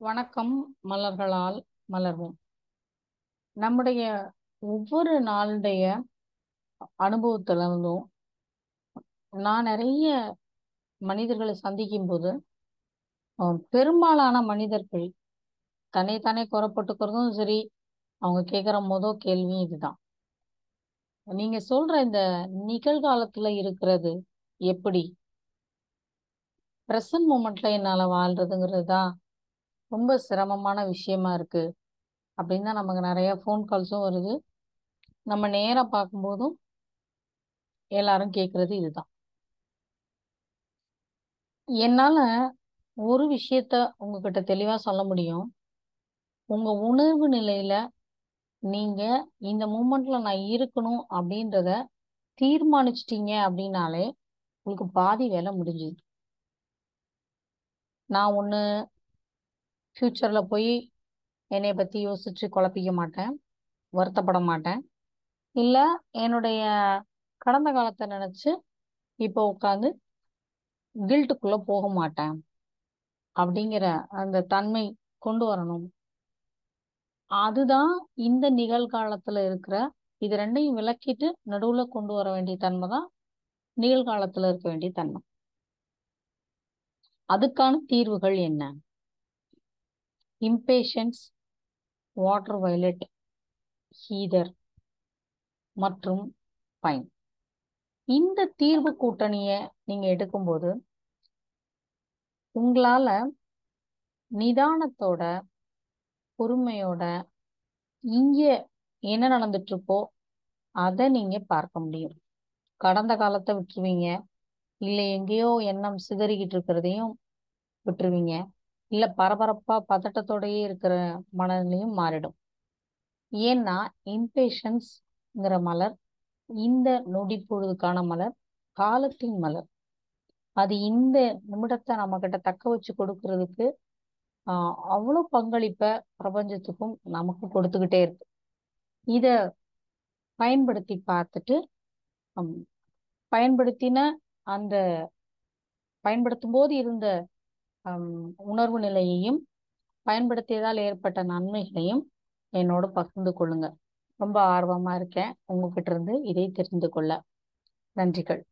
வணக்கம் மலர்களால் மலர்வோம். நம்முடைய ஒவ்வொரு நாளுடைய அனுபவத்துல இருந்தும் நான் நிறைய மனிதர்களை சந்திக்கும் போது பெரும்பாலான மனிதர்கள் தன்னைத்தானே குறைப்பட்டுக்கிறதும் சரி அவங்க கேட்குற மொதல் கேள்வி இதுதான். நீங்க சொல்ற இந்த நிகழ்காலத்துல இருக்கிறது எப்படி? ப்ரெசன்ட் மூமெண்ட்ல என்னால வாழ்றதுங்கிறது? தான் ரொம்ப சிரமமான விஷயமா இருக்கு. அப்படின்னு தான் நமக்கு நிறைய ஃபோன் கால்ஸும் வருது. நம்ம நேராக பார்க்கும்போதும் எல்லாரும் கேட்குறது இதுதான். என்னால் ஒரு விஷயத்த உங்ககிட்ட தெளிவாக சொல்ல முடியும். உங்கள் உணர்வு நிலையில் நீங்கள் இந்த மூமெண்ட்டில் நான் இருக்கணும் அப்படின்றத தீர்மானிச்சிட்டீங்க அப்படின்னாலே உங்களுக்கு பாதி வேலை முடிஞ்சுது. நான் ஒன்று ஃப்யூச்சரில் போய் என்னை பற்றி யோசித்து குழப்பிக்க மாட்டேன். வருத்தப்பட மாட்டேன். இல்லை என்னுடைய கடந்த காலத்தை நினச்சி இப்போ உட்காந்து கில்ட்டுக்குள்ளே போக மாட்டேன். அப்படிங்கிற அந்த தன்மை கொண்டு வரணும். அதுதான் இந்த நிகழ்காலத்தில் இருக்கிற இது ரெண்டையும் விளக்கிட்டு நடுவில் கொண்டு வர வேண்டிய தன்மை தான் நிகழ்காலத்தில் இருக்க வேண்டிய தன்மை. அதுக்கான தீர்வுகள் என்ன? இம்பேஷன்ஸ் வாட்டர் வயலட் ஹீதர் மற்றும் பைன். இந்த தீர்வு கூட்டணியை நீங்கள் எடுக்கும்போது உங்களால் நிதானத்தோட பொறுமையோட இங்கே என்ன நடந்துட்டுருக்கோ அதை நீங்கள் பார்க்க முடியும். கடந்த காலத்தை விட்டுருவீங்க. இல்லை எங்கேயோ எண்ணம் சிதறிக்கிட்டு இருக்கிறதையும் விட்டுருவீங்க. இல்ல பரபரப்பா பதட்டத்தோடயே இருக்கிற மனநிலையும் மாறிடும். ஏன்னா இம்பேஷன்ஸ்ங்கிற மலர் இந்த நொடி பொழுதுக்கான மலர் காலத்தின் மலர். அது இந்த நிமிடத்தை நம்ம கிட்ட தக்க வச்சு கொடுக்கறதுக்கு ஆஹ் அவ்வளவு பங்களிப்பை பிரபஞ்சத்துக்கும் நமக்கு கொடுத்துக்கிட்டே இருக்கு. இத பயன்படுத்தி பார்த்துட்டு பயன்படுத்தின அந்த பயன்படுத்தும் போது இருந்த உணர்வு நிலையையும் பயன்படுத்தியதால் ஏற்பட்ட நன்மைகளையும் என்னோட பகிர்ந்து கொள்ளுங்க. ரொம்ப ஆர்வமா இருக்கேன். உங்ககிட்ட இருந்து இதை தெரிந்து கொள்ள. நன்றிகள்.